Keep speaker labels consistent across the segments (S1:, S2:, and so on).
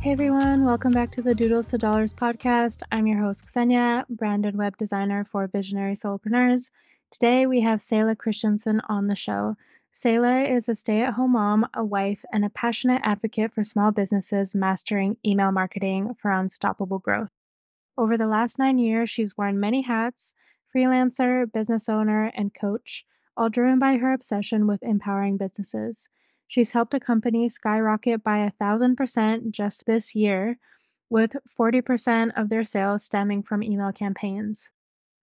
S1: Hey everyone, welcome back to the Doodles to Dollars podcast. I'm your host, Ksenia, brand and web designer for Visionary Solopreneurs. Today we have Seila Christensen on the show. Seila is a stay at home mom, a wife, and a passionate advocate for small businesses mastering email marketing for unstoppable growth. Over the last nine years, she's worn many hats freelancer, business owner, and coach, all driven by her obsession with empowering businesses. She's helped a company skyrocket by a thousand percent just this year, with 40% of their sales stemming from email campaigns.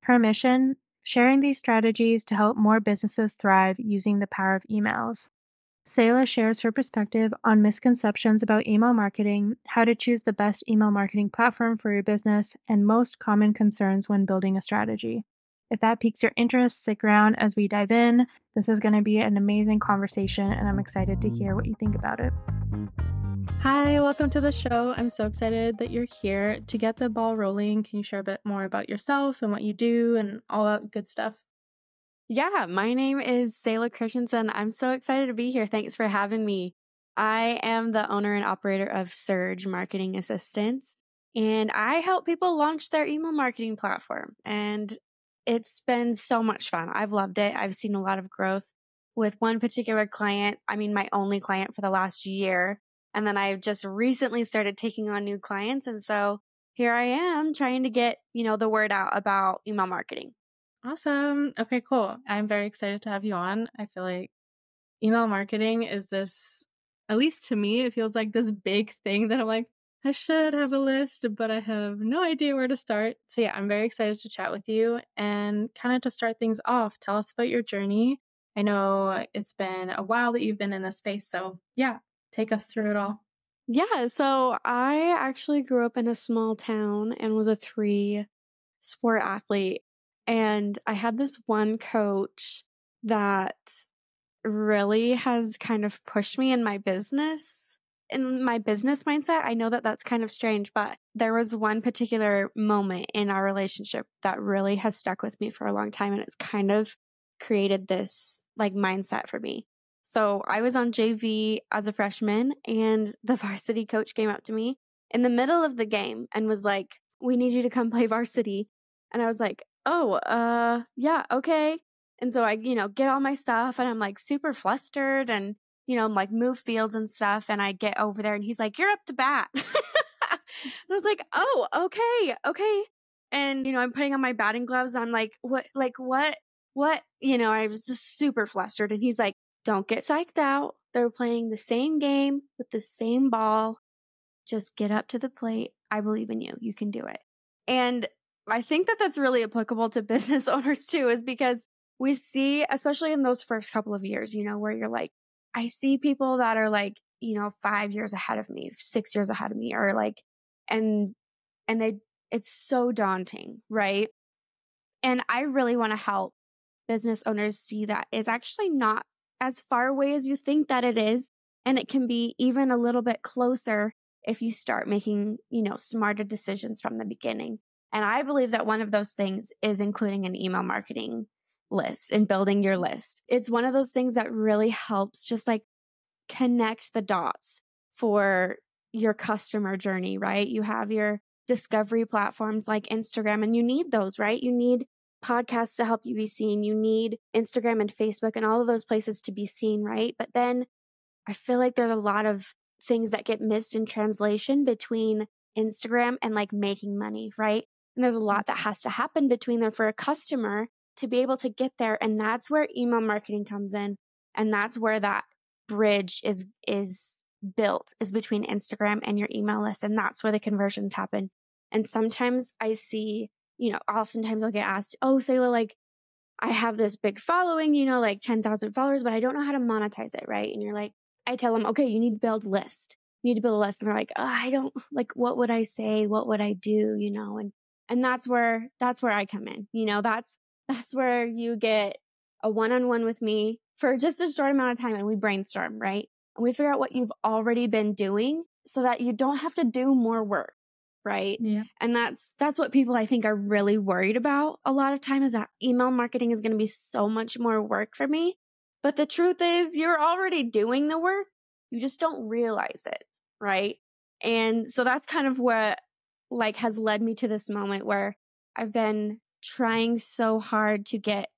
S1: Her mission sharing these strategies to help more businesses thrive using the power of emails. Seila shares her perspective on misconceptions about email marketing, how to choose the best email marketing platform for your business, and most common concerns when building a strategy. If that piques your interest, stick around as we dive in. This is going to be an amazing conversation, and I'm excited to hear what you think about it. Hi, welcome to the show. I'm so excited that you're here. To get the ball rolling, can you share a bit more about yourself and what you do and all that good stuff?
S2: Yeah, my name is Seila Christensen. I'm so excited to be here. Thanks for having me. I am the owner and operator of Surge Marketing Assistance, and I help people launch their email marketing platform. And it's been so much fun. I've loved it. I've seen a lot of growth with one particular client. I mean, my only client for the last year. And then I've just recently started taking on new clients. And so here I am trying to get, you know, the word out about email marketing.
S1: Awesome. Okay, cool. I'm very excited to have you on. I feel like email marketing is this, at least to me, it feels like this big thing that I'm like, I should have a list, but I have no idea where to start. So, yeah, I'm very excited to chat with you and kind of to start things off. Tell us about your journey. I know it's been a while that you've been in this space. So, yeah, take us through it all.
S2: Yeah. So, I actually grew up in a small town and was a three sport athlete. And I had this one coach that really has kind of pushed me in my business in my business mindset, I know that that's kind of strange, but there was one particular moment in our relationship that really has stuck with me for a long time. And it's kind of created this like mindset for me. So I was on JV as a freshman and the varsity coach came up to me in the middle of the game and was like, we need you to come play varsity. And I was like, oh, uh, yeah, okay. And so I, you know, get all my stuff and I'm like super flustered and you know, like move fields and stuff. And I get over there and he's like, you're up to bat. and I was like, oh, okay, okay. And, you know, I'm putting on my batting gloves. I'm like, what, like, what, what? You know, I was just super flustered. And he's like, don't get psyched out. They're playing the same game with the same ball. Just get up to the plate. I believe in you. You can do it. And I think that that's really applicable to business owners too, is because we see, especially in those first couple of years, you know, where you're like, I see people that are like, you know, five years ahead of me, six years ahead of me, or like, and, and they, it's so daunting, right? And I really want to help business owners see that it's actually not as far away as you think that it is. And it can be even a little bit closer if you start making, you know, smarter decisions from the beginning. And I believe that one of those things is including an email marketing list and building your list. It's one of those things that really helps just like connect the dots for your customer journey, right? You have your discovery platforms like Instagram and you need those, right? You need podcasts to help you be seen. You need Instagram and Facebook and all of those places to be seen, right? But then I feel like there's a lot of things that get missed in translation between Instagram and like making money, right? And there's a lot that has to happen between them for a customer to be able to get there. And that's where email marketing comes in. And that's where that bridge is, is built is between Instagram and your email list. And that's where the conversions happen. And sometimes I see, you know, oftentimes I'll get asked, Oh, Seila, like I have this big following, you know, like 10,000 followers, but I don't know how to monetize it. Right. And you're like, I tell them, okay, you need to build list. You need to build a list. And they're like, oh, I don't like, what would I say? What would I do? You know, and, and that's where, that's where I come in. You know, that's, that's where you get a one on one with me for just a short amount of time and we brainstorm, right? And we figure out what you've already been doing so that you don't have to do more work. right?
S1: Yeah.
S2: And that's that's what people I think are really worried about a lot of time is that email marketing is going to be so much more work for me. But the truth is you're already doing the work. You just don't realize it, right? And so that's kind of what like has led me to this moment where I've been trying so hard to get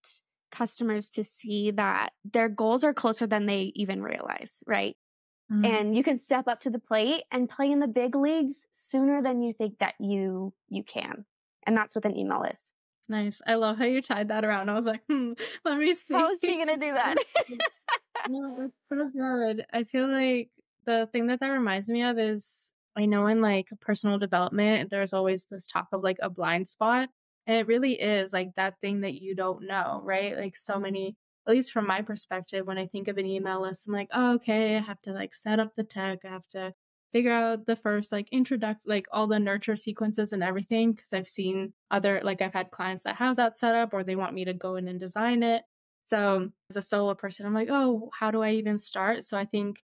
S2: customers to see that their goals are closer than they even realize, right? Mm-hmm. And you can step up to the plate and play in the big leagues sooner than you think that you you can. And that's what an email is.
S1: Nice. I love how you tied that around. I was like, hmm, let me see.
S2: How is she gonna do that?
S1: no, that's so good. I feel like the thing that that reminds me of is I know in like personal development, there's always this talk of like a blind spot. And it really is like that thing that you don't know, right? Like so mm-hmm. many at least from my perspective, when I think of an email list, I'm like, oh, okay, I have to like set up the tech. I have to figure out the first like introduct, like all the nurture sequences and everything. Cause I've seen other, like I've had clients that have that set up or they want me to go in and design it. So as a solo person, I'm like, oh, how do I even start? So I think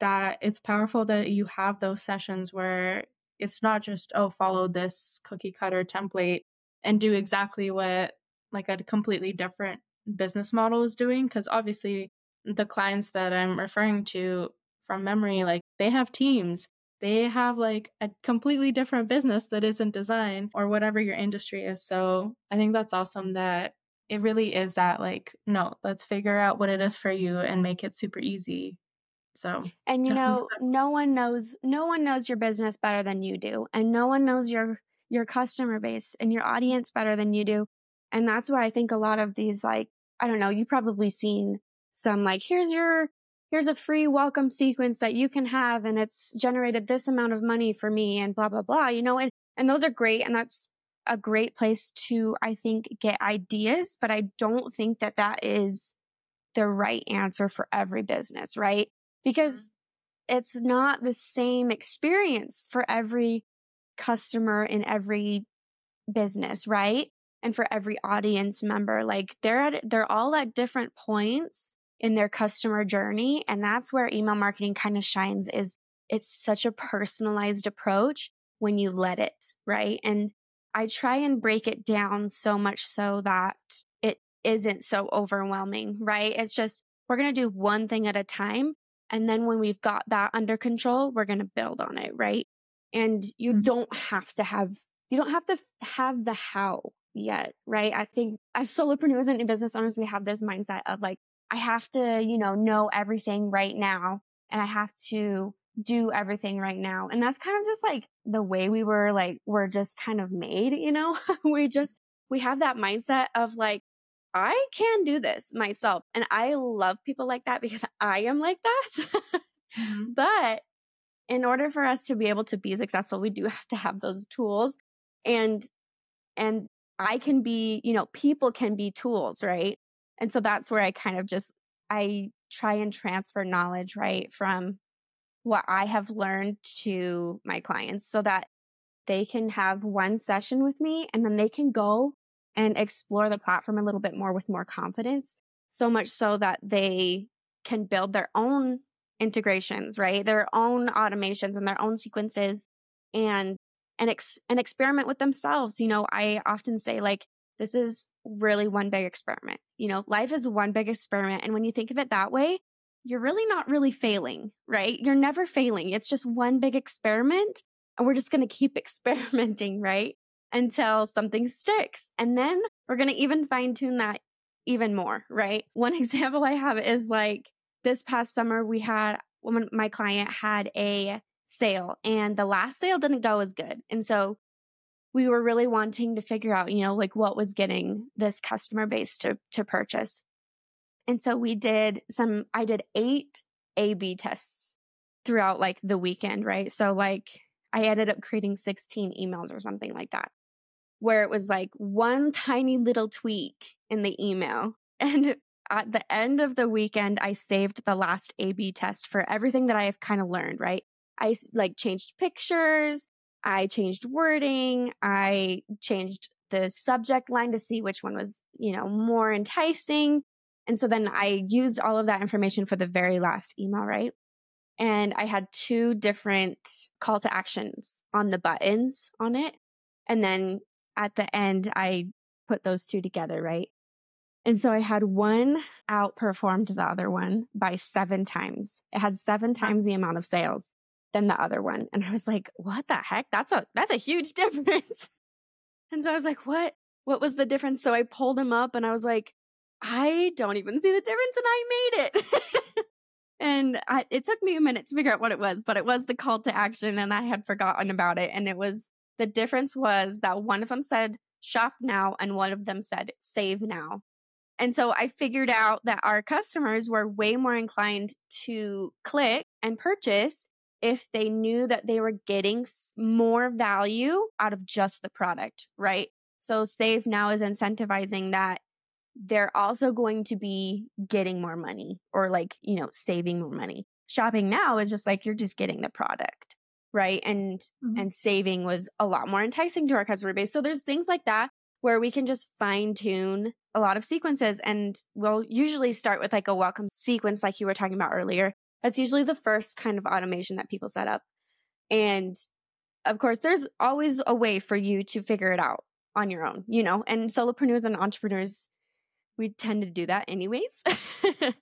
S1: that it's powerful that you have those sessions where it's not just, oh, follow this cookie cutter template and do exactly what like a completely different business model is doing because obviously the clients that I'm referring to from memory like they have teams. They have like a completely different business that isn't design or whatever your industry is. So I think that's awesome that it really is that like no let's figure out what it is for you and make it super easy. So
S2: and you know no one knows no one knows your business better than you do and no one knows your your customer base and your audience better than you do and that's why I think a lot of these, like, I don't know, you've probably seen some like, here's your, here's a free welcome sequence that you can have. And it's generated this amount of money for me and blah, blah, blah, you know, and, and those are great. And that's a great place to, I think, get ideas, but I don't think that that is the right answer for every business, right? Mm-hmm. Because it's not the same experience for every customer in every business, right? and for every audience member. Like they're at, they're all at different points in their customer journey. And that's where email marketing kind of shines is it's such a personalized approach when you let it, right? And I try and break it down so much so that it isn't so overwhelming, right? It's just, we're going to do one thing at a time. And then when we've got that under control, we're going to build on it, right? And you mm-hmm. don't have to have, you don't have to have the how yet, right? I think as solopreneurs and business owners, we have this mindset of like, I have to, you know, know everything right now and I have to do everything right now. And that's kind of just like the way we were like, we're just kind of made, you know, we just, we have that mindset of like, I can do this myself. And I love people like that because I am like that. mm-hmm. But in order for us to be able to be successful, we do have to have those tools. And and I can be, you know, people can be tools, right? And so that's where I kind of just, I try and transfer knowledge, right? From what I have learned to my clients so that they can have one session with me and then they can go and explore the platform a little bit more with more confidence. So much so that they can build their own integrations, right? Their own automations and their own sequences and and ex- and experiment with themselves. You know, I often say like this is really one big experiment. You know, life is one big experiment and when you think of it that way, you're really not really failing, right? You're never failing. It's just one big experiment and we're just going to keep experimenting, right? Until something sticks. And then we're going to even fine tune that even more, right? One example I have is like this past summer we had when my client had a sale and the last sale didn't go as good. And so we were really wanting to figure out, you know, like what was getting this customer base to, to purchase. And so we did some, I did eight A B tests throughout like the weekend, right? So like I ended up creating 16 emails or something like that, where it was like one tiny little tweak in the email. And at the end of the weekend, I saved the last A B test for everything that I have kind of learned, right? I like changed pictures. I changed wording. I changed the subject line to see which one was, you know, more enticing. And so then I used all of that information for the very last email, right? and I had two different call to actions on the buttons on it. And then at the end, I put those two together, right? And so I had one outperformed the other one by seven times. It had seven times the amount of sales than the other one. And I was like, what the heck? That's a, that's a huge difference. and so I was like, what, what was the difference? So I pulled him up and I was like, I don't even see the difference and I made it. and I, it took me a minute to figure out what it was, but it was the call to action and I had forgotten about it. And it was, the difference was that one of them said shop now and one of them said save now. And so I figured out that our customers were way more inclined to click and purchase if they knew that they were getting more value out of just the product, right? So Save Now is incentivizing that they're also going to be getting more money or like, you know, saving more money. Shopping Now is just like you're just getting the product, right? And mm-hmm. and saving was a lot more enticing to our customer base. So there's things like that where we can just fine tune a lot of sequences and we'll usually start with like a welcome sequence like you were talking about earlier. That's usually the first kind of automation that people set up. And of course there's always a way for you to figure it out on your own you know? And solopreneurs and entrepreneurs we tend to do that anyways.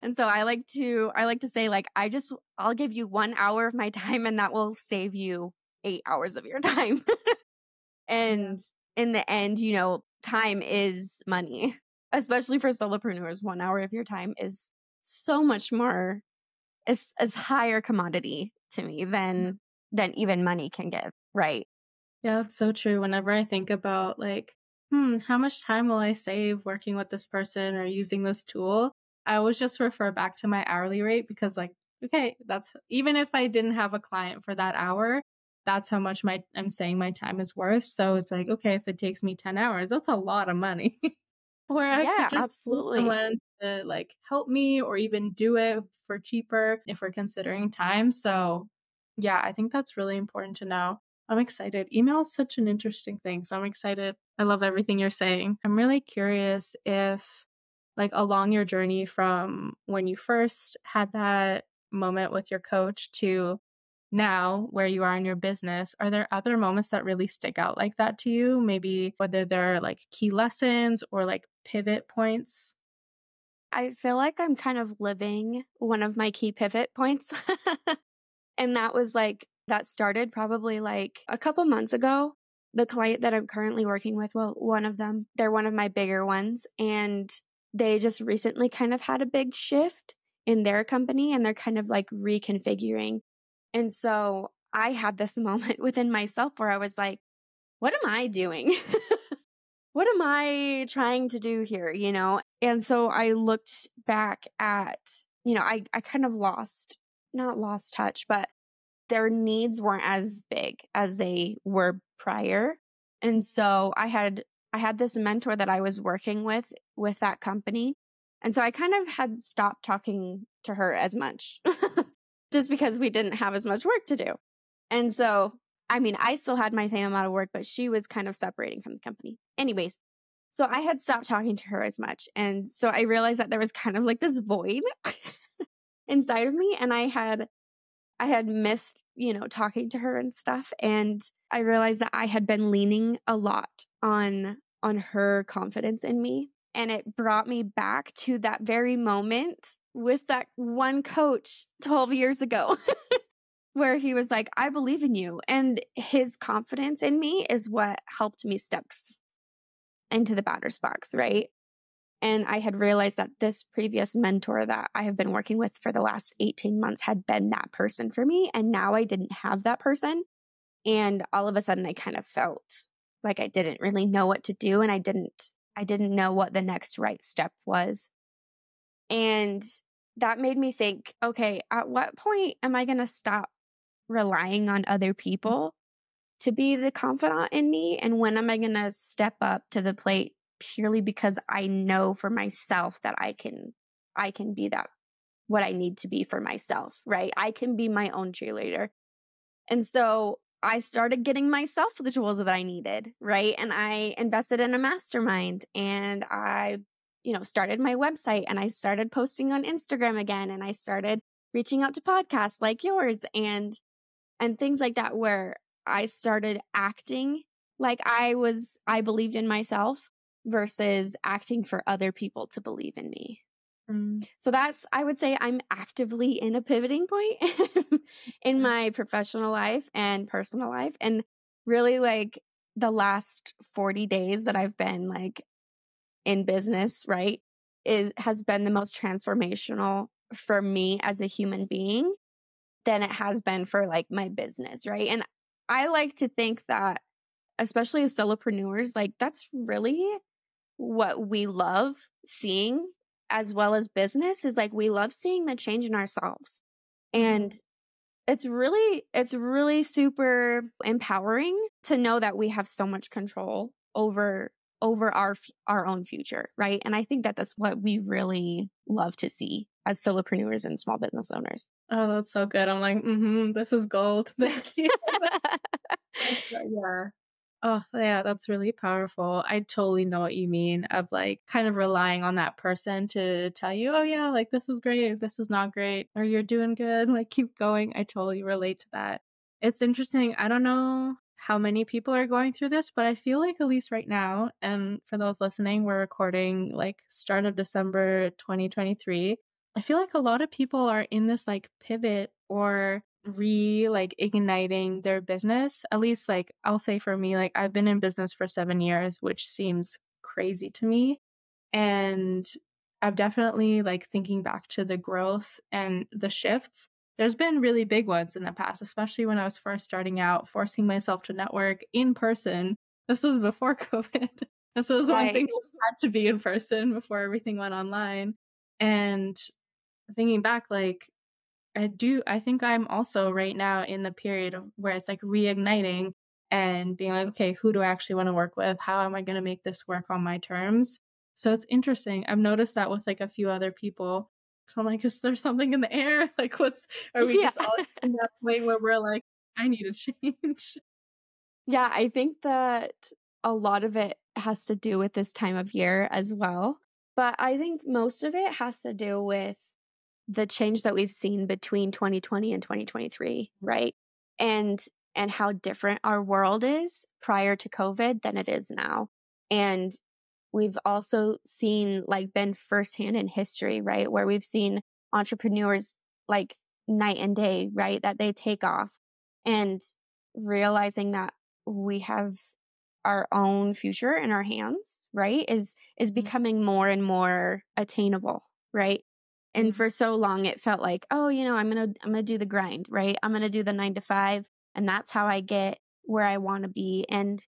S2: And so i like to i like to say like i just i'll give you one hour of my time and that will save you eight hours of your time. And. In the end you know time is money, especially for solopreneurs. One hour of your time is so much more, is as higher commodity to me than than even money can give. Right.
S1: Yeah, that's so true. Whenever I think about like, hmm, how much time will I save working with this person or using this tool? I always just refer back to my hourly rate because like, okay, that's even if I didn't have a client for that hour, that's how much my I'm saying my time is worth. So it's like, okay, if it takes me 10 hours, that's a lot of money.
S2: Where I yeah, could absolutely.
S1: someone to like help me or even do it for cheaper if we're considering time. So yeah, I think that's really important to know. I'm excited. Email is such an interesting thing. So I'm excited. I love everything you're saying. I'm really curious if like along your journey from when you first had that moment with your coach to now where you are in your business, are there other moments that really stick out like that to you? Maybe whether they're like key lessons or like pivot points?
S2: I feel like I'm kind of living one of my key pivot points. and that was like, that started probably like a couple months ago. The client that I'm currently working with, well, one of them, they're one of my bigger ones. And they just recently kind of had a big shift in their company and they're kind of like reconfiguring and so I had this moment within myself where I was like, what am I doing? what am I trying to do here? You know? And so I looked back at, you know, I, I kind of lost, not lost touch, but their needs weren't as big as they were prior. And so I had, I had this mentor that I was working with, with that company. And so I kind of had stopped talking to her as much just because we didn't have as much work to do. And so, I mean, I still had my same amount of work, but she was kind of separating from the company. Anyways, so I had stopped talking to her as much. And so I realized that there was kind of like this void inside of me. And I had, I had missed, you know, talking to her and stuff. And I realized that I had been leaning a lot on, on her confidence in me and it brought me back to that very moment with that one coach 12 years ago, where he was like, I believe in you. And his confidence in me is what helped me step into the batter's box, right? And I had realized that this previous mentor that I have been working with for the last 18 months had been that person for me. And now I didn't have that person. And all of a sudden, I kind of felt like I didn't really know what to do and I didn't I didn't know what the next right step was. And that made me think, okay, at what point am I going to stop relying on other people to be the confidant in me? And when am I going to step up to the plate purely because I know for myself that I can, I can be that, what I need to be for myself, right? I can be my own cheerleader. And so I started getting myself the tools that I needed, right? And I invested in a mastermind and I, you know, started my website and I started posting on Instagram again and I started reaching out to podcasts like yours and and things like that where I started acting like I was I believed in myself versus acting for other people to believe in me. Mm. So that's I would say I'm actively in a pivoting point in my professional life and personal life and really like the last 40 days that I've been like in business, right? Is has been the most transformational for me as a human being than it has been for like my business, right? And I like to think that, especially as solopreneurs, like that's really what we love seeing as well as business is like we love seeing the change in ourselves. And mm-hmm. it's really, it's really super empowering to know that we have so much control over over our our own future, right? And I think that that's what we really love to see as solopreneurs and small business owners.
S1: Oh, that's so good. I'm like, mm-hmm, this is gold. Thank you. yeah. Oh, yeah, that's really powerful. I totally know what you mean of like kind of relying on that person to tell you, oh, yeah, like this is great, this is not great, or you're doing good, like keep going. I totally relate to that. It's interesting. I don't know how many people are going through this, but I feel like at least right now, and for those listening, we're recording like start of December 2023. I feel like a lot of people are in this like pivot or re like igniting their business. At least like I'll say for me, like I've been in business for seven years, which seems crazy to me. And I've definitely like thinking back to the growth and the shifts there's been really big ones in the past, especially when I was first starting out, forcing myself to network in person. This was before COVID. This was right. when things had to be in person before everything went online. And thinking back, like, I do, I think I'm also right now in the period of where it's like reigniting and being like, okay, who do I actually want to work with? How am I going to make this work on my terms? So it's interesting. I've noticed that with like a few other people I'm like, is there something in the air? Like, what's, are we yeah. just all in that point where we're like, I need a change?
S2: Yeah, I think that a lot of it has to do with this time of year as well. But I think most of it has to do with the change that we've seen between 2020 and 2023, mm. right? And and how different our world is prior to COVID than it is now. And We've also seen like been firsthand in history, right? Where we've seen entrepreneurs like night and day, right? That they take off and realizing that we have our own future in our hands, right? Is, is mm-hmm. becoming more and more attainable, right? And mm-hmm. for so long, it felt like, oh, you know, I'm going to, I'm going to do the grind, right? I'm going to do the nine to five and that's how I get where I want to be. And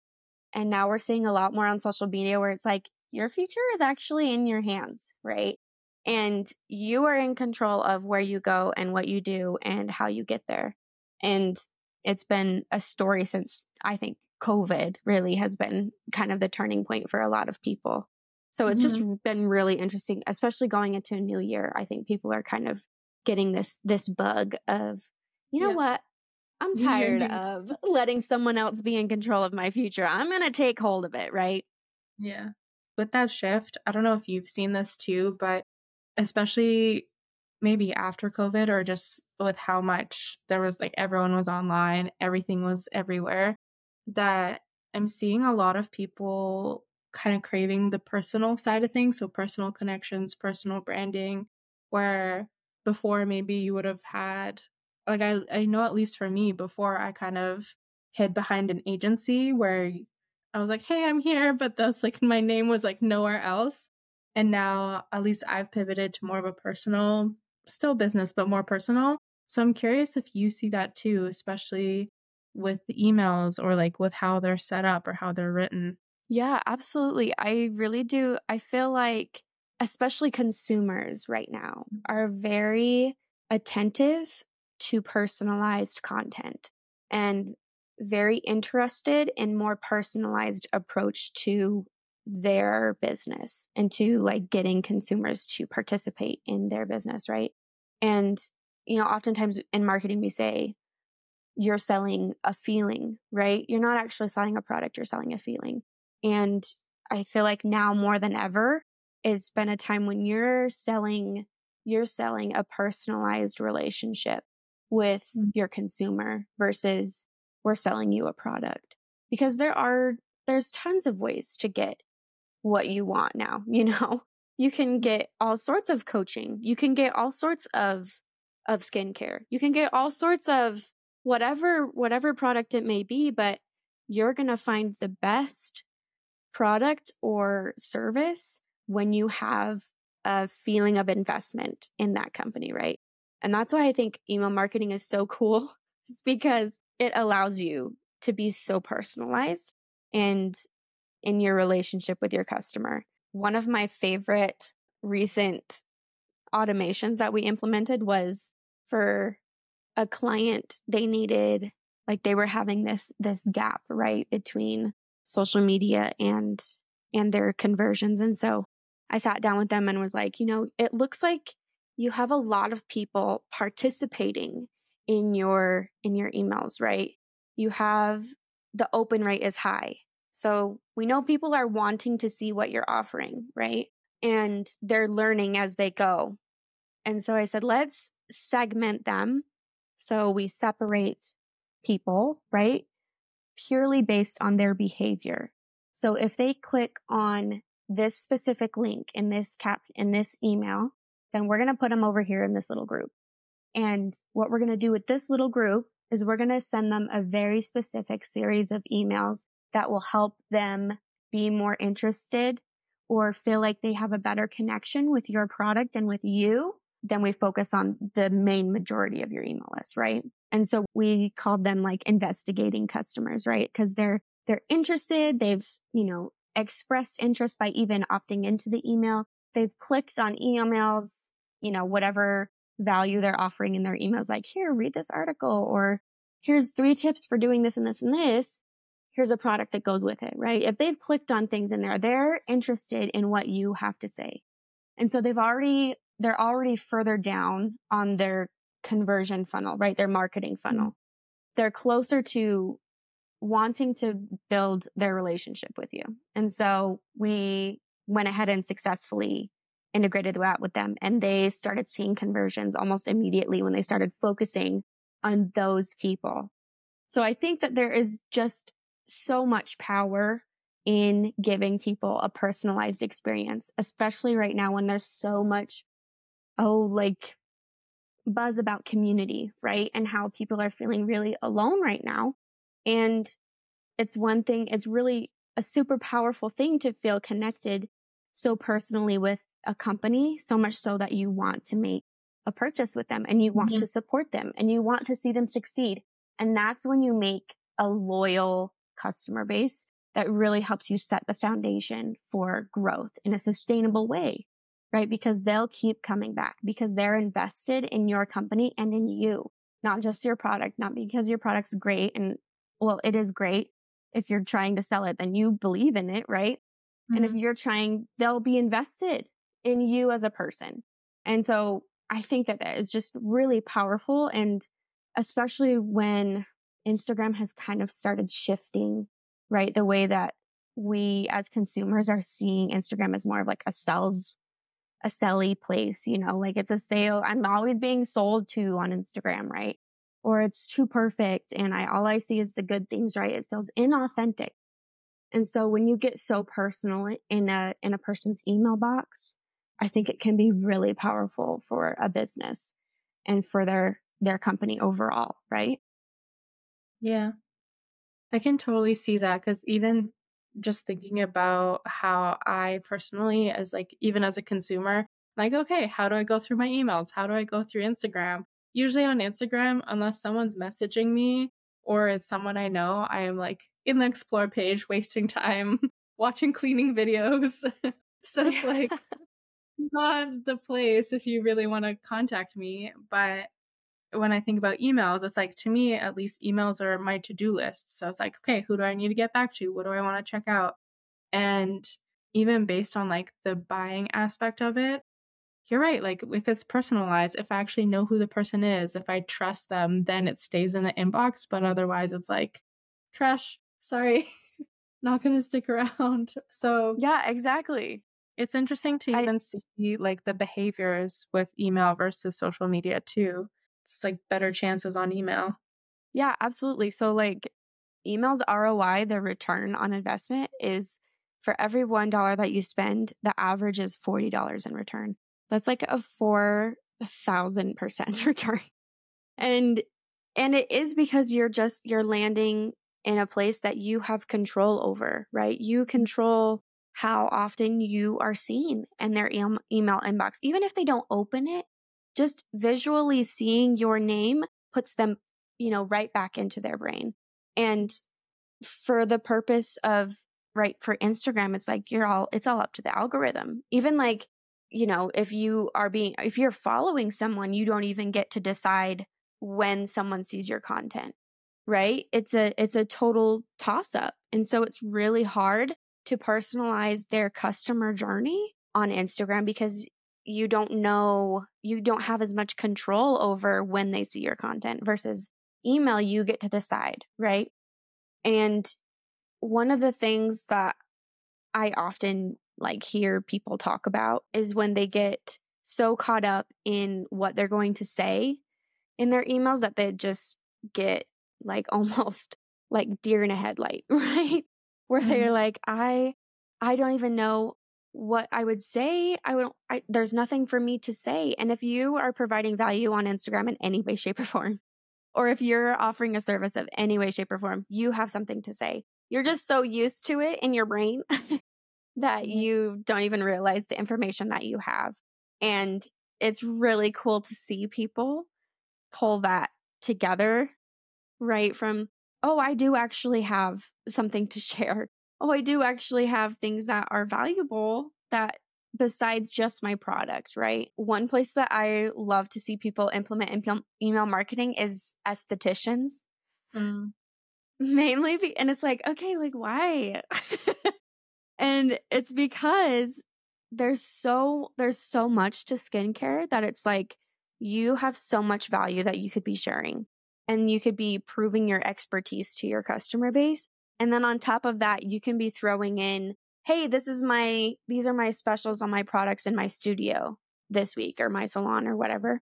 S2: and now we're seeing a lot more on social media where it's like, your future is actually in your hands, right? And you are in control of where you go and what you do and how you get there. And it's been a story since I think COVID really has been kind of the turning point for a lot of people. So it's mm-hmm. just been really interesting, especially going into a new year. I think people are kind of getting this this bug of, you know yeah. what? I'm tired of letting someone else be in control of my future. I'm going to take hold of it, right?
S1: Yeah. With that shift, I don't know if you've seen this too, but especially maybe after COVID or just with how much there was like everyone was online, everything was everywhere, that I'm seeing a lot of people kind of craving the personal side of things. So, personal connections, personal branding, where before maybe you would have had like I I know at least for me before I kind of hid behind an agency where I was like, "Hey, I'm here," but that's like my name was like nowhere else. And now at least I've pivoted to more of a personal, still business, but more personal. So I'm curious if you see that too, especially with the emails or like with how they're set up or how they're written.
S2: Yeah, absolutely. I really do. I feel like especially consumers right now mm. are very attentive to personalized content and very interested in more personalized approach to their business and to like getting consumers to participate in their business, right? And, you know, oftentimes in marketing, we say you're selling a feeling, right? You're not actually selling a product, you're selling a feeling. And I feel like now more than ever, it's been a time when you're selling you're selling a personalized relationship with mm. your consumer versus we're selling you a product. Because there are there's tons of ways to get what you want now you know? You can get all sorts of coaching. You can get all sorts of of skincare. You can get all sorts of whatever whatever product it may be but you're going to find the best product or service when you have a feeling of investment in that company, right? And that's why I think email marketing is so cool. It's because it allows you to be so personalized and in your relationship with your customer. One of my favorite recent automations that we implemented was for a client they needed like they were having this this gap right between social media and and their conversions and so i sat down with them and was like you know it looks like you have a lot of people participating in your in your emails right? You have the open rate is high. So we know people are wanting to see what you're offering right? And they're learning as they go. And so i said let's segment them. So we separate people, right? Purely based on their behavior. So if they click on this specific link in this cap, in this email, then we're going to put them over here in this little group. And what we're going to do with this little group is we're going to send them a very specific series of emails that will help them be more interested or feel like they have a better connection with your product and with you then we focus on the main majority of your email list, right? And so we called them like investigating customers, right? Because they're they're interested, they've, you know, expressed interest by even opting into the email. They've clicked on emails, you know, whatever value they're offering in their emails, like, here, read this article, or here's three tips for doing this and this and this. Here's a product that goes with it, right? If they've clicked on things in there, they're interested in what you have to say. And so they've already they're already further down on their conversion funnel, right? Their marketing mm-hmm. funnel. They're closer to wanting to build their relationship with you. And so we went ahead and successfully integrated that with them and they started seeing conversions almost immediately when they started focusing on those people. So I think that there is just so much power in giving people a personalized experience, especially right now when there's so much oh, like buzz about community, right? And how people are feeling really alone right now. And it's one thing, it's really a super powerful thing to feel connected so personally with a company, so much so that you want to make a purchase with them and you want mm-hmm. to support them and you want to see them succeed. And that's when you make a loyal customer base that really helps you set the foundation for growth in a sustainable way right? Because they'll keep coming back because they're invested in your company and in you, not just your product, not because your product's great. And well, it is great. If you're trying to sell it, then you believe in it, right? Mm-hmm. And if mm-hmm. you're trying, they'll be invested in you as a person. And so I think that that is just really powerful. And especially when Instagram has kind of started shifting, right? The way that we as consumers are seeing Instagram as more of like a sales a selly place, you know, like it's a sale. I'm always being sold to on Instagram, right? Or it's too perfect and I all I see is the good things, right? It feels inauthentic. And so when you get so personal in a in a person's email box, I think it can be really powerful for a business and for their their company overall, right?
S1: Yeah. I can totally see that cuz even just thinking about how I personally, as like, even as a consumer, like, okay, how do I go through my emails? How do I go through Instagram? Usually on Instagram, unless someone's messaging me or it's someone I know, I am like in the explore page, wasting time watching cleaning videos. so it's like not the place if you really want to contact me. But when I think about emails, it's like to me, at least emails are my to do list. So it's like, okay, who do I need to get back to? What do I want to check out? And even based on like the buying aspect of it, you're right. Like if it's personalized, if I actually know who the person is, if I trust them, then it stays in the inbox. But otherwise, it's like trash. Sorry, not going to stick around. So,
S2: yeah, exactly.
S1: It's interesting to even I, see like the behaviors with email versus social media too. It's like better chances on email.
S2: Yeah, absolutely. So like email's ROI, the return on investment is for every $1 that you spend, the average is $40 in return. That's like a 4,000% return. And and it is because you're just you're landing in a place that you have control over, right? You mm-hmm. control how often you are seen in their e- email inbox. Even if they don't open it, just visually seeing your name puts them, you know, right back into their brain. And for the purpose of, right, for Instagram, it's like you're all, it's all up to the algorithm. Even like, you know, if you are being, if you're following someone, you don't even get to decide when someone sees your content, right? It's a, it's a total toss up. And so it's really hard to personalize their customer journey on Instagram because you don't know, you don't have as much control over when they see your content versus email, you get to decide, right? And one of the things that I often like hear people talk about is when they get so caught up in what they're going to say in their emails that they just get like almost like deer in a headlight, right? where mm-hmm. they're like, I, I don't even know what I would say. I would, I, there's nothing for me to say. And if you are providing value on Instagram in any way, shape, or form, or if you're offering a service of any way, shape, or form, you have something to say. You're just so used to it in your brain that mm-hmm. you don't even realize the information that you have. And it's really cool to see people pull that together, right? From oh, I do actually have something to share. Oh, I do actually have things that are valuable that besides just my product, right? One place that I love to see people implement email marketing is estheticians. Mm. Mainly, be- and it's like, okay, like why? and it's because there's so there's so much to skincare that it's like you have so much value that you could be sharing and you could be proving your expertise to your customer base. And then on top of that, you can be throwing in, Hey, this is my, these are my specials on my products in my studio this week or my salon or whatever.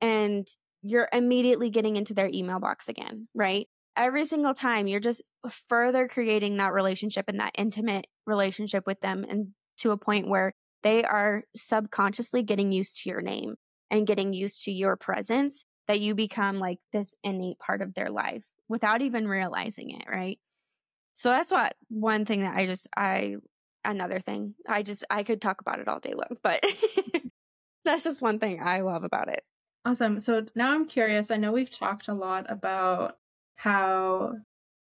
S2: And you're immediately getting into their email box again, right? Every single time you're just further creating that relationship and that intimate relationship with them and to a point where they are subconsciously getting used to your name and getting used to your presence that you become like this innate part of their life without even realizing it, right? So that's what one thing that I just, I, another thing, I just, I could talk about it all day long, but that's just one thing I love about it.
S1: Awesome. So now I'm curious. I know we've talked a lot about how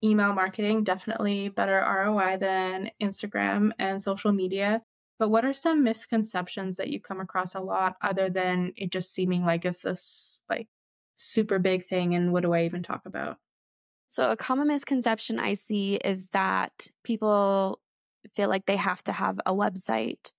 S1: email marketing definitely better ROI than Instagram and social media. But what are some misconceptions that you come across a lot other than it just seeming like it's this like super big thing and what do I even talk about?
S2: So, a common misconception I see is that people feel like they have to have a website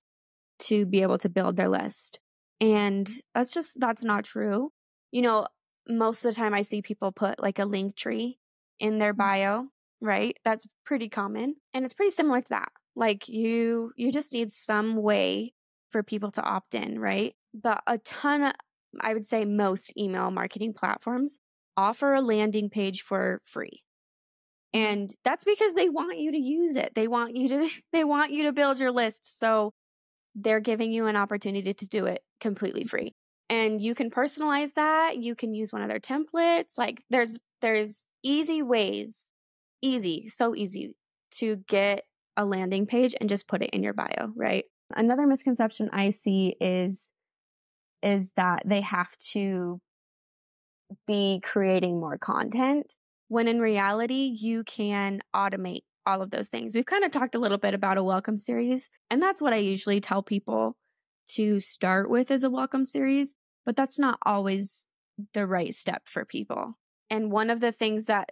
S2: to be able to build their list. And that's just, that's not true. You know, most of the time I see people put like a Linktree in their mm. bio, right? That's pretty common. And it's pretty similar to that. Like you, you just need some way for people to opt in, right? But a ton I would say most email marketing platforms offer a landing page for free. And that's because they want you to use it. They want you to they want you to build your list. So they're giving you an opportunity to do it completely free. And you can personalize that. You can use one of their templates. Like there's there's easy ways, easy, so easy to get a landing page and just put it in your bio, right? Another misconception I see is is that they have to be creating more content when in reality you can automate all of those things. We've kind of talked a little bit about a welcome series, and that's what I usually tell people to start with as a welcome series, but that's not always the right step for people. And one of the things that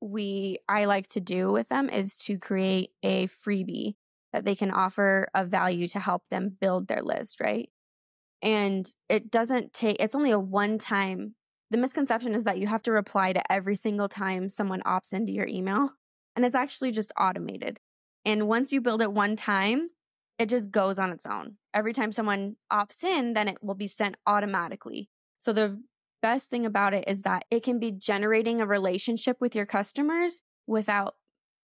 S2: we I like to do with them is to create a freebie that they can offer of value to help them build their list, right? And it doesn't take, it's only a one time. The misconception is that you have to reply to every single time someone opts into your email. And it's actually just automated. And once you build it one time, it just goes on its own. Every time someone opts in, then it will be sent automatically. So the best thing about it is that it can be generating a relationship with your customers without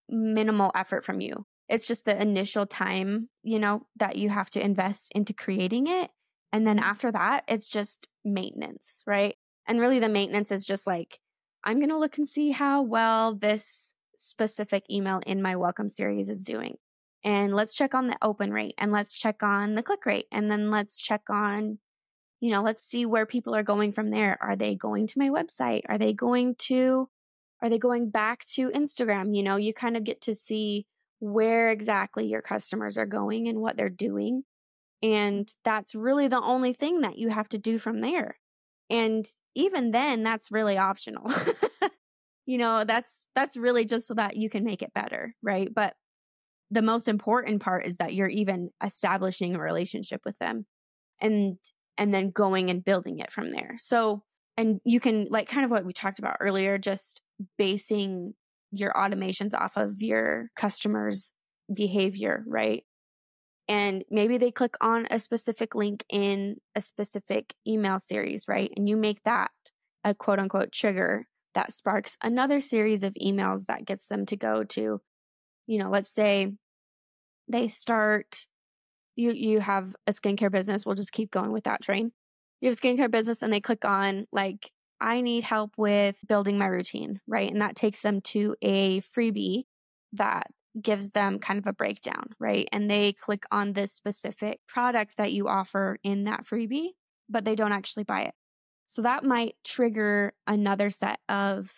S2: minimal effort from you. It's just the initial time, you know, that you have to invest into creating it. And then after that, it's just maintenance, right? And really the maintenance is just like, I'm going to look and see how well this specific email in my welcome series is doing. And let's check on the open rate and let's check on the click rate. And then let's check on, you know, let's see where people are going from there. Are they going to my website? Are they going to, are they going back to Instagram? You know, you kind of get to see where exactly your customers are going and what they're doing. And that's really the only thing that you have to do from there. And even then, that's really optional. you know, that's, that's really just so that you can make it better. Right. But the most important part is that you're even establishing a relationship with them and, and then going and building it from there. So, and you can like kind of what we talked about earlier, just basing your automations off of your customers' behavior, right? And maybe they click on a specific link in a specific email series, right? And you make that a quote unquote trigger that sparks another series of emails that gets them to go to, you know, let's say they start, you, you have a skincare business. We'll just keep going with that train. You have skincare business and they click on like I need help with building my routine, right? And that takes them to a freebie that gives them kind of a breakdown, right? And they click on this specific product that you offer in that freebie, but they don't actually buy it. So that might trigger another set of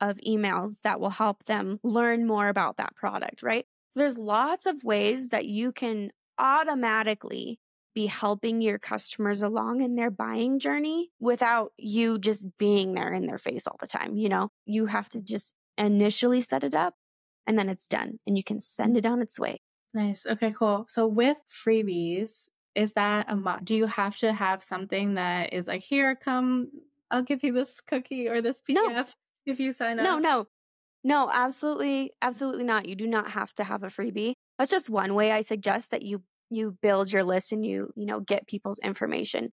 S2: of emails that will help them learn more about that product, right? So there's lots of ways that you can automatically be helping your customers along in their buying journey without you just being there in their face all the time. You know, you have to just initially set it up and then it's done and you can send it on its way.
S1: Nice. Okay, cool. So with freebies, is that a must? Do you have to have something that is like, here, come, I'll give you this cookie or this PDF no. if you sign up?
S2: No, no, no, absolutely, absolutely not. You do not have to have a freebie. That's just one way I suggest that you you build your list and you, you know, get people's information.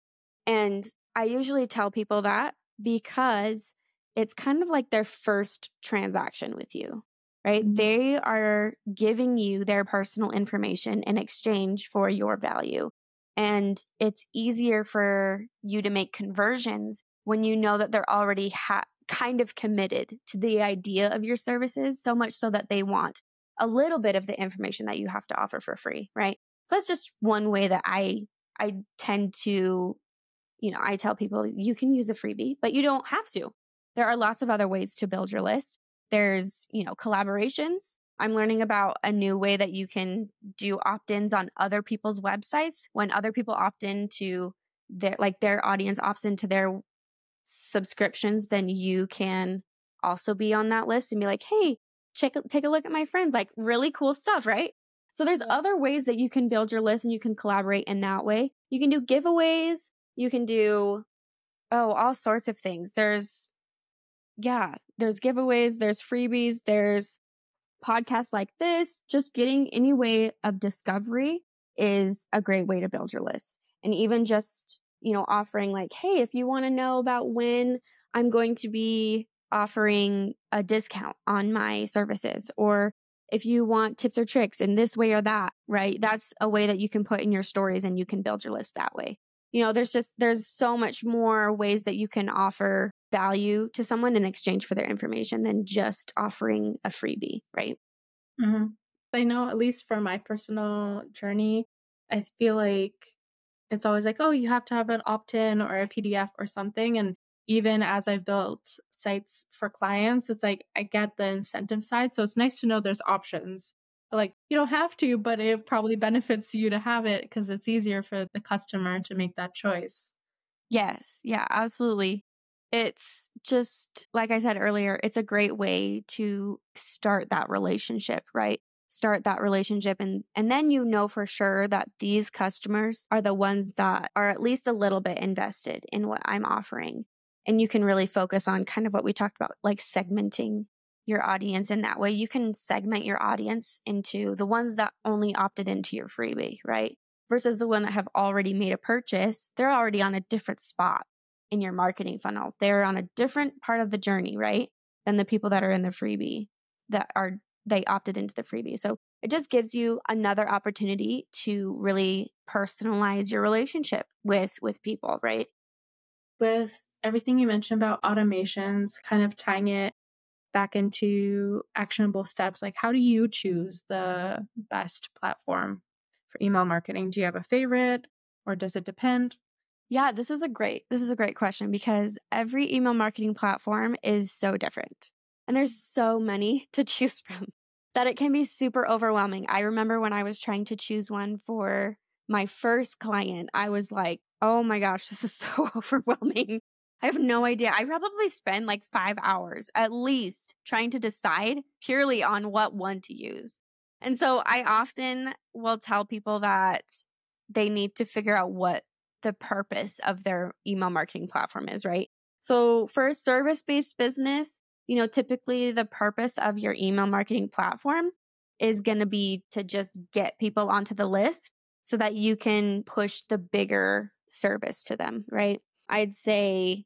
S2: And I usually tell people that because it's kind of like their first transaction with you, right? Mm-hmm. They are giving you their personal information in exchange for your value. And it's easier for you to make conversions when you know that they're already ha- kind of committed to the idea of your services, so much so that they want a little bit of the information that you have to offer for free, right? So that's just one way that I I tend to, you know, I tell people you can use a freebie, but you don't have to. There are lots of other ways to build your list. There's, you know, collaborations. I'm learning about a new way that you can do opt-ins on other people's websites when other people opt into their like their audience opts into their subscriptions, then you can also be on that list and be like, "Hey, check take a look at my friends." Like really cool stuff, right? So there's other ways that you can build your list and you can collaborate in that way. You can do giveaways. You can do, oh, all sorts of things. There's, yeah, there's giveaways, there's freebies, there's podcasts like this. Just getting any way of discovery is a great way to build your list. And even just, you know, offering like, hey, if you want to know about when I'm going to be offering a discount on my services or if you want tips or tricks in this way or that, right? That's a way that you can put in your stories and you can build your list that way. You know, there's just, there's so much more ways that you can offer value to someone in exchange for their information than just offering a freebie, right?
S1: Mm-hmm. I know, at least for my personal journey, I feel like it's always like, oh, you have to have an opt in or a PDF or something. And even as I've built sites for clients, it's like I get the incentive side. So it's nice to know there's options. Like you don't have to, but it probably benefits you to have it because it's easier for the customer to make that choice.
S2: Yes. Yeah, absolutely. It's just, like I said earlier, it's a great way to start that relationship, right? Start that relationship and, and then you know for sure that these customers are the ones that are at least a little bit invested in what I'm offering and you can really focus on kind of what we talked about, like segmenting your audience in that way. You can segment your audience into the ones that only opted into your freebie, right? Versus the one that have already made a purchase. They're already on a different spot in your marketing funnel. They're on a different part of the journey, right? Than the people that are in the freebie that are, they opted into the freebie. So it just gives you another opportunity to really personalize your relationship with, with people, right?
S1: With everything you mentioned about automations, kind of tying it back into actionable steps, like how do you choose the best platform for email marketing? Do you have a favorite or does it depend?
S2: Yeah, this is a great this is a great question because every email marketing platform is so different. And there's so many to choose from that it can be super overwhelming. I remember when I was trying to choose one for my first client, I was like, "Oh my gosh, this is so overwhelming." I have no idea. I probably spend like five hours at least trying to decide purely on what one to use. And so I often will tell people that they need to figure out what the purpose of their email marketing platform is, right? So for a service based business, you know, typically the purpose of your email marketing platform is going to be to just get people onto the list so that you can push the bigger service to them, right? I'd say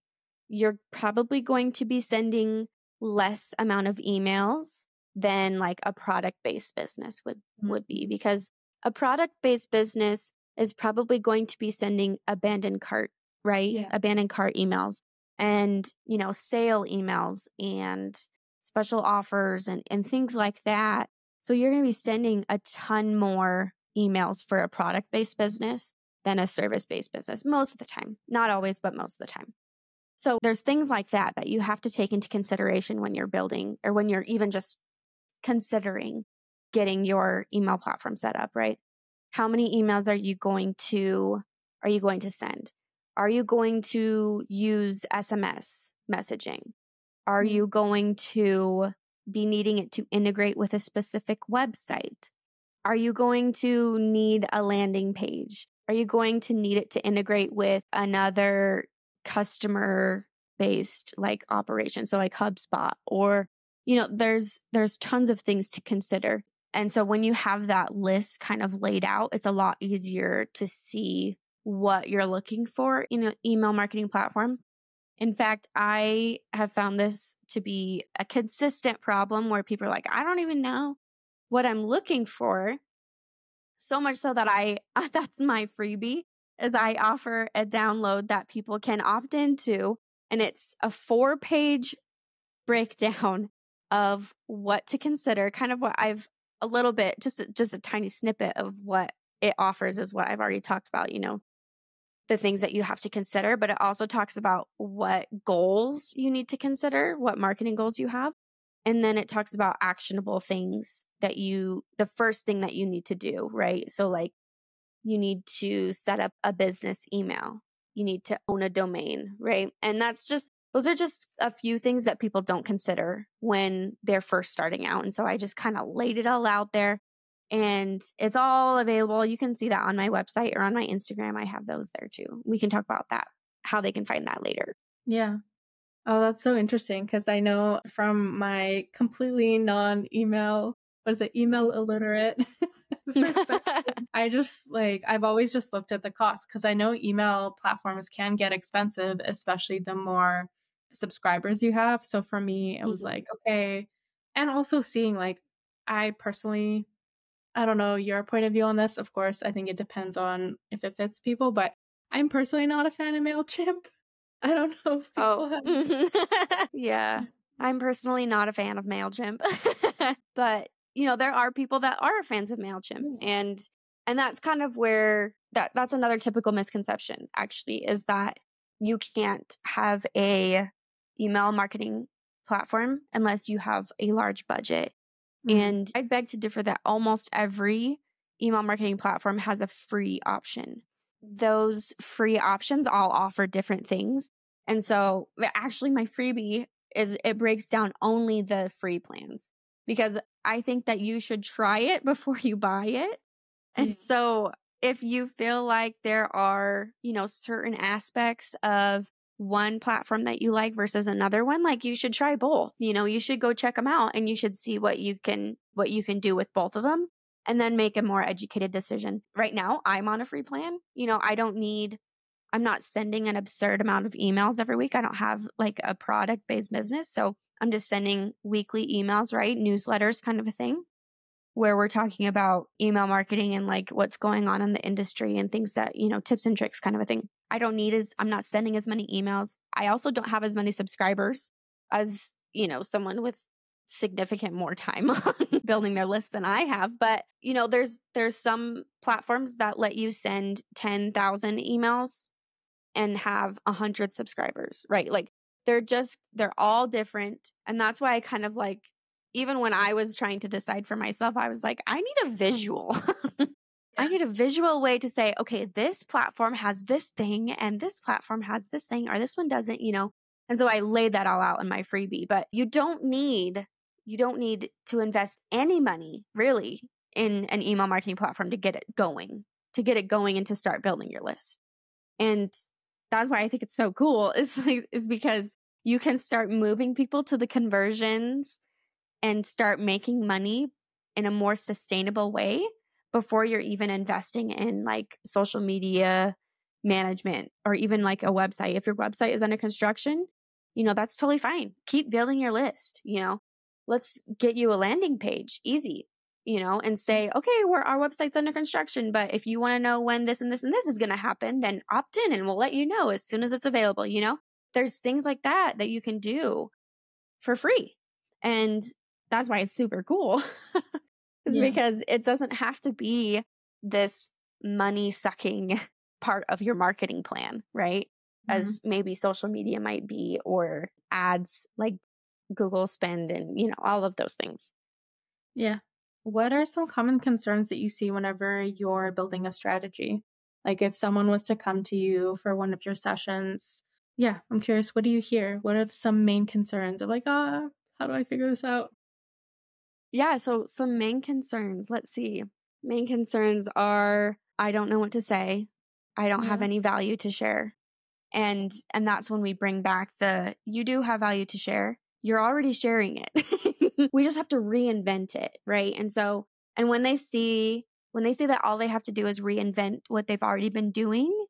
S2: you're probably going to be sending less amount of emails than like a product based business would mm-hmm. would be because a product based business is probably going to be sending abandoned cart right yeah. abandoned cart emails and you know sale emails and special offers and and things like that so you're going to be sending a ton more emails for a product based business than a service based business most of the time not always but most of the time so there's things like that that you have to take into consideration when you're building or when you're even just considering getting your email platform set up, right? How many emails are you going to are you going to send? Are you going to use SMS messaging? Are mm-hmm. you going to be needing it to integrate with a specific website? Are you going to need a landing page? Are you going to need it to integrate with another customer based like operation so like hubspot or you know there's there's tons of things to consider and so when you have that list kind of laid out it's a lot easier to see what you're looking for in an email marketing platform. In fact i have found this to be a consistent problem where people are like i don't even know what i'm looking for. So much so that i uh, that's my freebie is I offer a download that people can opt into, and it's a four page breakdown of what to consider, kind of what I've a little bit, just a, just a tiny snippet of what it offers is what I've already talked about, you know, the things that you have to consider, but it also talks about what goals you need to consider, what marketing goals you have. And then it talks about actionable things that you, the first thing that you need to do, right? So, like you need to set up a business email. You need to own a domain, right? And that's just, those are just a few things that people don't consider when they're first starting out. And so I just kind of laid it all out there and it's all available. You can see that on my website or on my Instagram. I have those there too. We can talk about that, how they can find that later.
S1: Yeah. Oh, that's so interesting because I know from my completely non email, what is it, email illiterate I just like, I've always just looked at the cost because I know email platforms can get expensive, especially the more subscribers you have. So for me, it was mm-hmm. like, okay. And also seeing like, I personally, I don't know your point of view on this. Of course, I think it depends on if it fits people, but I'm personally not a fan of MailChimp. I don't know if
S2: oh. Have- yeah. I'm personally not a fan of MailChimp, but you know, there are people that are fans of MailChimp mm. and and that's kind of where that that's another typical misconception actually is that you can't have a email marketing platform unless you have a large budget. Mm-hmm. And I'd beg to differ that almost every email marketing platform has a free option. Those free options all offer different things. And so actually my freebie is it breaks down only the free plans because I think that you should try it before you buy it. And mm-hmm. so if you feel like there are, you know, certain aspects of one platform that you like versus another one, like you should try both. You know, you should go check them out and you should see what you can what you can do with both of them and then make a more educated decision. Right now, I'm on a free plan. You know, I don't need I'm not sending an absurd amount of emails every week. I don't have like a product-based business, so I'm just sending weekly emails, right? Newsletters kind of a thing where we're talking about email marketing and like what's going on in the industry and things that, you know, tips and tricks kind of a thing. I don't need as, I'm not sending as many emails. I also don't have as many subscribers as, you know, someone with significant more time on building their list than I have. But, you know, there's, there's some platforms that let you send 10,000 emails and have a hundred subscribers, right? Like they're just, they're all different. And that's why I kind of like even when I was trying to decide for myself, I was like, I need a hmm. visual. I need a visual way to say, okay, this platform has this thing and this platform has this thing or this one doesn't, you know? And so I laid that all out in my freebie, but you don't need, you don't need to invest any money really in an email marketing platform to get it going, to get it going and to start building your list. And that's why I think it's so cool is like, is because you can start moving people to the conversions and start making money in a more sustainable way before you're even investing in like social media management or even like a website. If your website is under construction, you know, that's totally fine. Keep building your list, you know. Let's get you a landing page, easy, you know, and say, okay, we're, our website's under construction, but if you want to know when this and this and this is going to happen, then opt in and we'll let you know as soon as it's available, you know? There's things like that that you can do for free. And that's why it's super cool. is yeah. because it doesn't have to be this money sucking part of your marketing plan, right? Mm-hmm. As maybe social media might be or ads like Google spend and, you know, all of those things.
S1: Yeah. What are some common concerns that you see whenever you're building a strategy? Like if someone was to come to you for one of your sessions, yeah, I'm curious, what do you hear? What are some main concerns of like, ah, uh, how do I figure this out?
S2: Yeah, so some main concerns. Let's see. Main concerns are I don't know what to say. I don't yeah. have mm-hmm. any value to share. And and that's when we bring back the you do have value to share. You're already sharing it. we just have to reinvent it, right? And so and when they see when they see that all they have to do is reinvent what they've already been doing,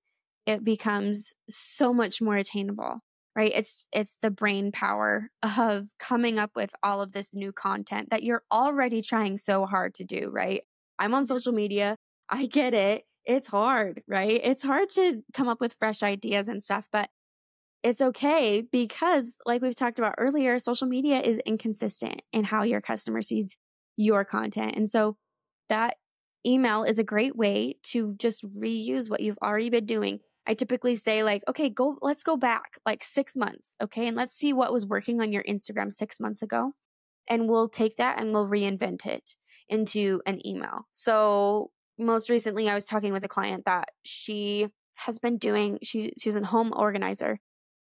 S2: it becomes so much more attainable right? It's it's the brain power of coming up with all of this new content that you're already trying so hard to do right? I'm on social media. I get it. It's hard right? It's hard to come up with fresh ideas and stuff but it's okay because like we've talked about earlier social media is inconsistent in how your customer sees your content. And so that email is a great way to just reuse what you've already been doing I typically say like, okay, go, let's go back like six months. Okay. And let's see what was working on your Instagram six months ago. And we'll take that and we'll reinvent it into an email. So most recently I was talking with a client that she has been doing, she, she's a home organizer.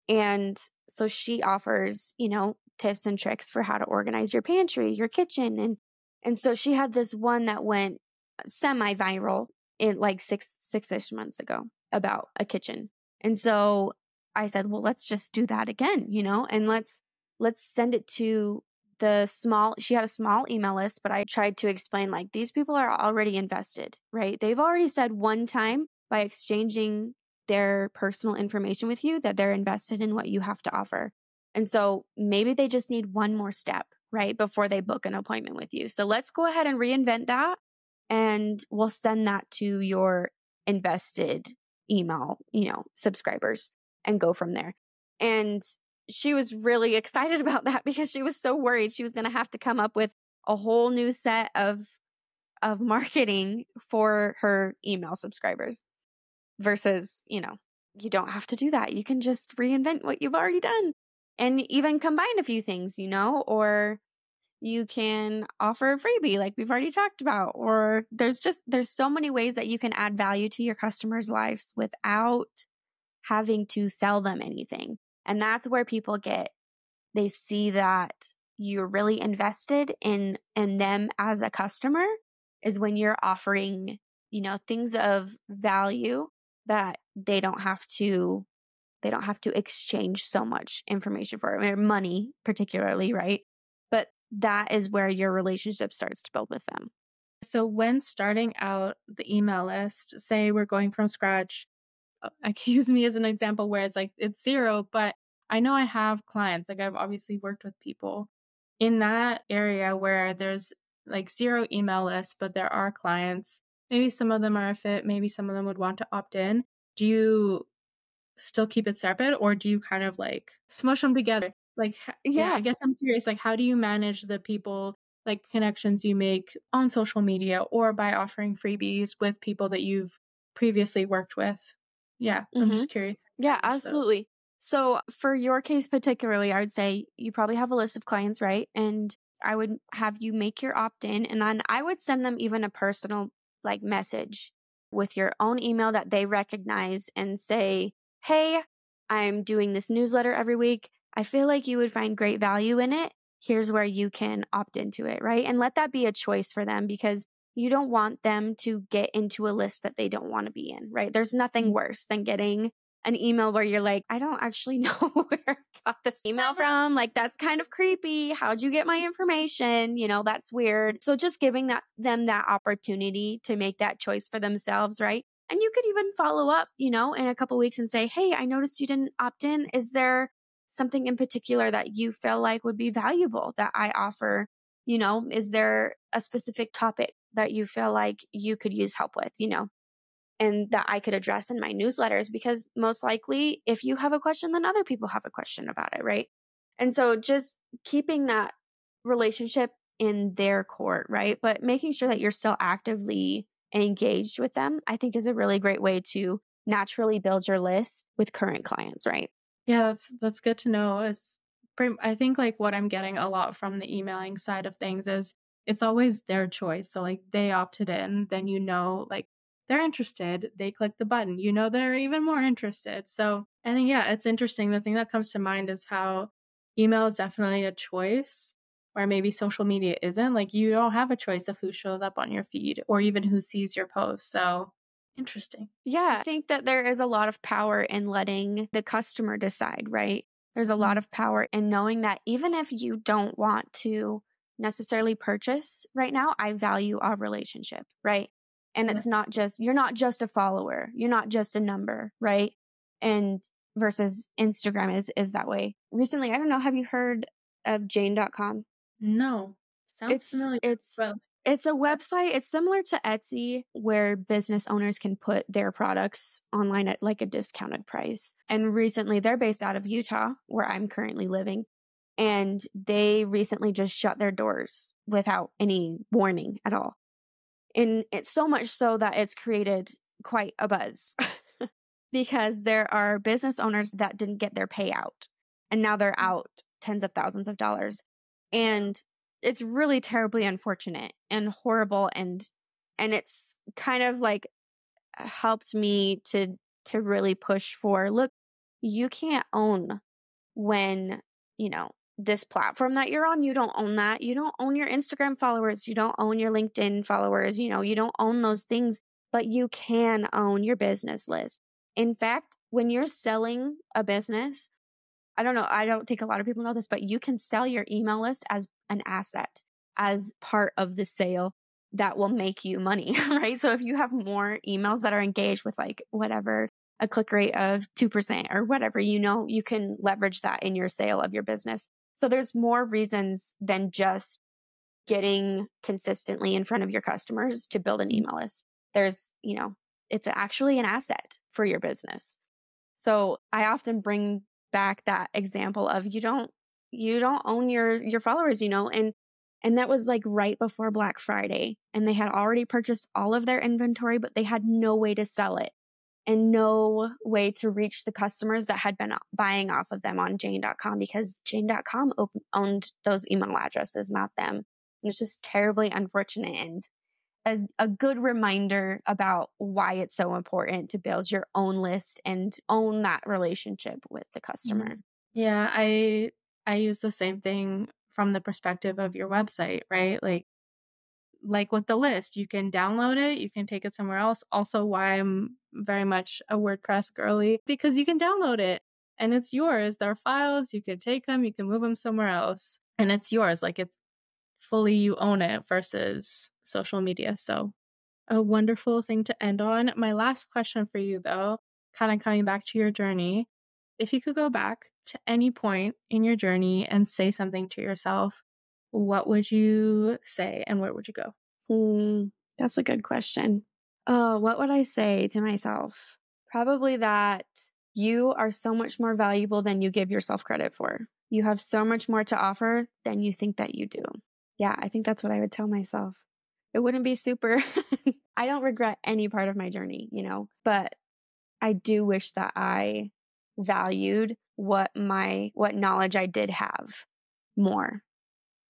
S2: And so she offers, you know, tips and tricks for how to organize your pantry, your kitchen. And, and so she had this one that went semi viral in like six, six ish months ago about a kitchen. And so I said, well, let's just do that again, you know, and let's, let's send it to the small, she had a small email list, but I tried to explain like these people are already invested, right? They've already said one time by exchanging their personal information with you that they're invested in what you have to offer. And so maybe they just need one more step, right? Before they book an appointment with you. So let's go ahead and reinvent that and we'll send that to your invested email, you know, subscribers and go from there. And she was really excited about that because she was so worried she was going to have to come up with a whole new set of of marketing for her email subscribers versus, you know, you don't have to do that. You can just reinvent what you've already done and even combine a few things, you know, or you can offer a freebie like we've already talked about or there's just there's so many ways that you can add value to your customers lives without having to sell them anything and that's where people get they see that you're really invested in in them as a customer is when you're offering you know things of value that they don't have to they don't have to exchange so much information for or money, particularly, right? That is where your relationship starts to build with them.
S1: So, when starting out the email list, say we're going from scratch, uh, accuse me as an example where it's like it's zero, but I know I have clients, like I've obviously worked with people in that area where there's like zero email list, but there are clients. Maybe some of them are a fit, maybe some of them would want to opt in. Do you still keep it separate or do you kind of like smush them together? Like, yeah, yeah I guess I'm curious, like, how do you manage the people, like connections you make on social media or by offering freebies with people that you've previously worked with? Yeah, mm-hmm. I'm just curious.
S2: Yeah, absolutely. So, for your case particularly, I would say you probably have a list of clients, right? And I would have you make your opt in and then I would send them even a personal like message with your own email that they recognize and say, Hey, I'm doing this newsletter every week. I feel like you would find great value in it. Here's where you can opt into it, right? And let that be a choice for them because you don't want them to get into a list that they don't want to be in, right? There's nothing mm-hmm. worse than getting an email where you're like, I don't actually know where I got this email from. Like, that's kind of creepy. How'd you get my information? You know, that's weird. So just giving that them that opportunity to make that choice for themselves, right? And you could even follow up, you know, in a couple weeks and say, Hey, I noticed you didn't opt in. Is there something in particular that you feel like would be valuable that I offer? You know, is there a specific topic that you feel like you could use help with? You know, and that I could address in my newsletters because most likely if you have a question, then other people have a question about it, right? And so just keeping that relationship in their court, right? But making sure that you're still actively engaged with them, I think is a really great way to naturally build your list with current clients, right?
S1: Yeah, that's that's good to know. It's pretty, I think like what I'm getting a lot from the emailing side of things is it's always their choice. So like they opted in, then you know like they're interested, they click the button. You know, they're even more interested. So I think, yeah, it's interesting. The thing that comes to mind is how email is definitely a choice where maybe social media isn't. Like, you don't have a choice of who shows up on your feed or even who sees your post. So interesting.
S2: Yeah. I think that there is a lot of power in letting the customer decide, right? There's a lot mm-hmm. of power in knowing that even if you don't want to necessarily purchase right now, I value our relationship, right? And it's not just, you're not just a follower. You're not just a number, right? And versus Instagram is, is that way. Recently, I don't know, have you heard of jane.com?
S1: No. Sounds
S2: it's,
S1: familiar.
S2: It's, well. It's a website. It's similar to Etsy where business owners can put their products online at like a discounted price. And recently they're based out of Utah where I'm currently living. And they recently just shut their doors without any warning at all. And it's so much so that it's created quite a buzz because there are business owners that didn't get their payout and now they're mm. out tens of thousands of dollars. And it's really terribly unfortunate and horrible and and it's kind of like helped me to to really push for look you can't own when you know this platform that you're on, you don't own that. You don't own your Instagram followers. You don't own your LinkedIn followers. You know, you don't own those things, but you can own your business list. In fact, when you're selling a business, I don't know, I don't think a lot of people know this, but you can sell your email list as an asset, as part of the sale that will make you money, right? So if you have more emails that are engaged with like whatever a click rate of 2% or whatever, you know, you can leverage that in your sale of your business. So there's more reasons than just getting consistently in front of your customers to build an mm-hmm. email list. There's, you know, it's actually an asset for your business. So I often bring back that example of you don't you don't own your your followers, you know, and and that was like right before Black Friday and they had already purchased all of their inventory but they had no way to sell it and no way to reach the customers that had been uh, buying off of them on Jane.com because Jane.com op- owned those email addresses, not them. And it's just terribly unfortunate and as a good reminder about why it's so important to build your own list and own that relationship with the customer. Mm-hmm.
S1: Yeah, I I use the same thing from the perspective of your website, right? Like like with the list, you can download it, you can take it somewhere else. Also, why I'm very much a WordPress girly because you can download it. and it's yours. They're files. You can take them, you can move them somewhere else, and it's yours. Like it's fully you own it versus social media. So, a wonderful thing to end on. My last question for you, though, kind of coming back to your journey. If you could go back to any point in your journey and say something to yourself, what would you say and where would you go?
S2: Hmm, that's a good question. Oh, what would I say to myself? Probably that you are so much more valuable than you give yourself credit for. You have so much more to offer than you think that you do. Yeah, I think that's what I would tell myself. It wouldn't be super. I don't regret any part of my journey, you know, but I do wish that I valued what my what knowledge I did have more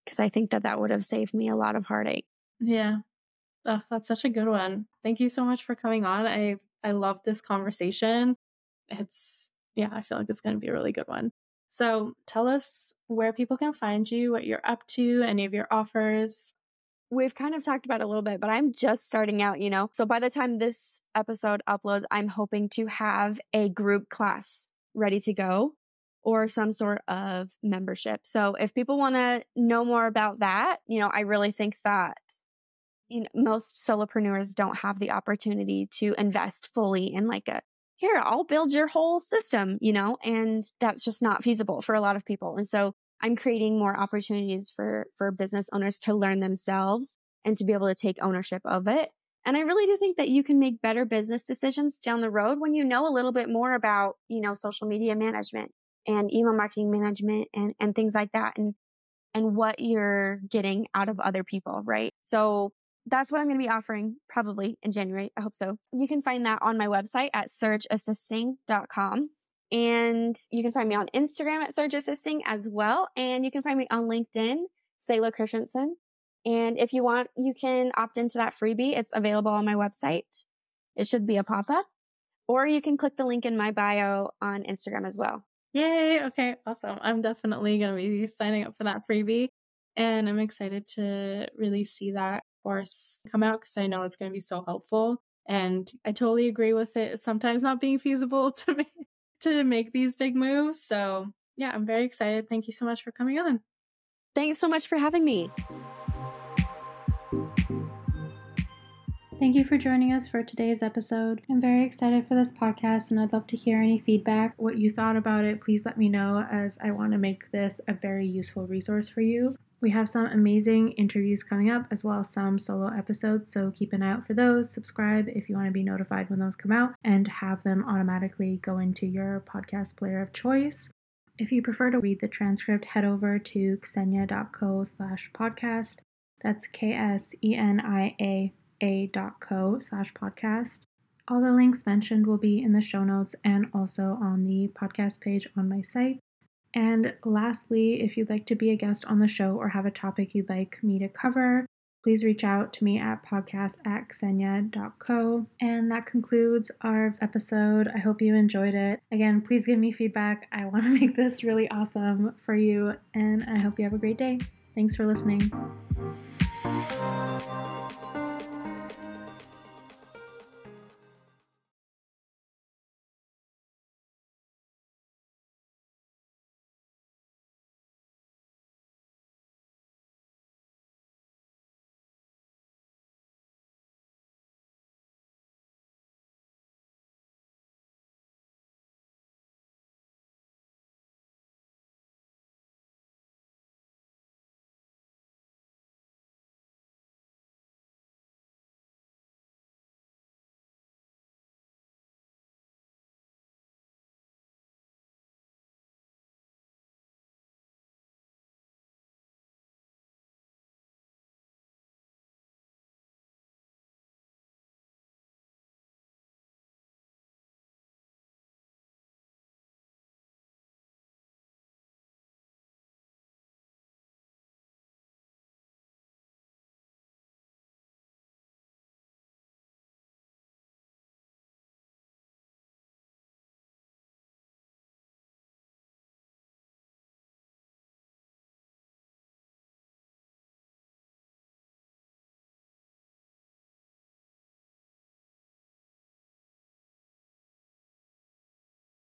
S2: because I think that that would have saved me a lot of heartache.
S1: Yeah. Oh, that's such a good one. Thank you so much for coming on. I I love this conversation. It's yeah, I feel like it's going to be a really good one. So, tell us where people can find you, what you're up to, any of your offers.
S2: We've kind of talked about a little bit, but I'm just starting out, you know. So by the time this episode uploads, I'm hoping to have a group class ready to go or some sort of membership. So if people want to know more about that, you know, I really think that you know, most solopreneurs don't have the opportunity to invest fully in like a here, I'll build your whole system, you know, and that's just not feasible for a lot of people. And so I'm creating more opportunities for for business owners to learn themselves and to be able to take ownership of it. And I really do think that you can make better business decisions down the road when you know a little bit more about, you know, social media management and email marketing management and, and things like that and, and what you're getting out of other people, right? So that's what I'm going to be offering probably in January. I hope so. You can find that on my website at surgeassisting.com. And you can find me on Instagram at Surge Assisting as well. And you can find me on LinkedIn, Seila Christensen. And if you want, you can opt into that freebie. It's available on my website. It should be a pop up. Or you can click the link in my bio on Instagram as well.
S1: Yay. Okay. Awesome. I'm definitely going to be signing up for that freebie. And I'm excited to really see that course come out because I know it's going to be so helpful. And I totally agree with it sometimes not being feasible to make, to make these big moves. So, yeah, I'm very excited. Thank you so much for coming on.
S2: Thanks so much for having me.
S1: Thank you for joining us for today's episode. I'm very excited for this podcast and I'd love to hear any feedback. What you thought about it, please let me know as I want to make this a very useful resource for you. We have some amazing interviews coming up as well as some solo episodes, so keep an eye out for those. Subscribe if you want to be notified when those come out and have them automatically go into your podcast player of choice. If you prefer to read the transcript, head over to kseniaa.co slash podcast. That's K S E N I A a.co slash podcast. All the links mentioned will be in the show notes and also on the podcast page on my site. And lastly, if you'd like to be a guest on the show or have a topic you'd like me to cover, please reach out to me at podcast at kseniaa.co. And that concludes our episode. I hope you enjoyed it. Again, please give me feedback. I want to make this really awesome for you, and I hope you have a great day. Thanks for listening.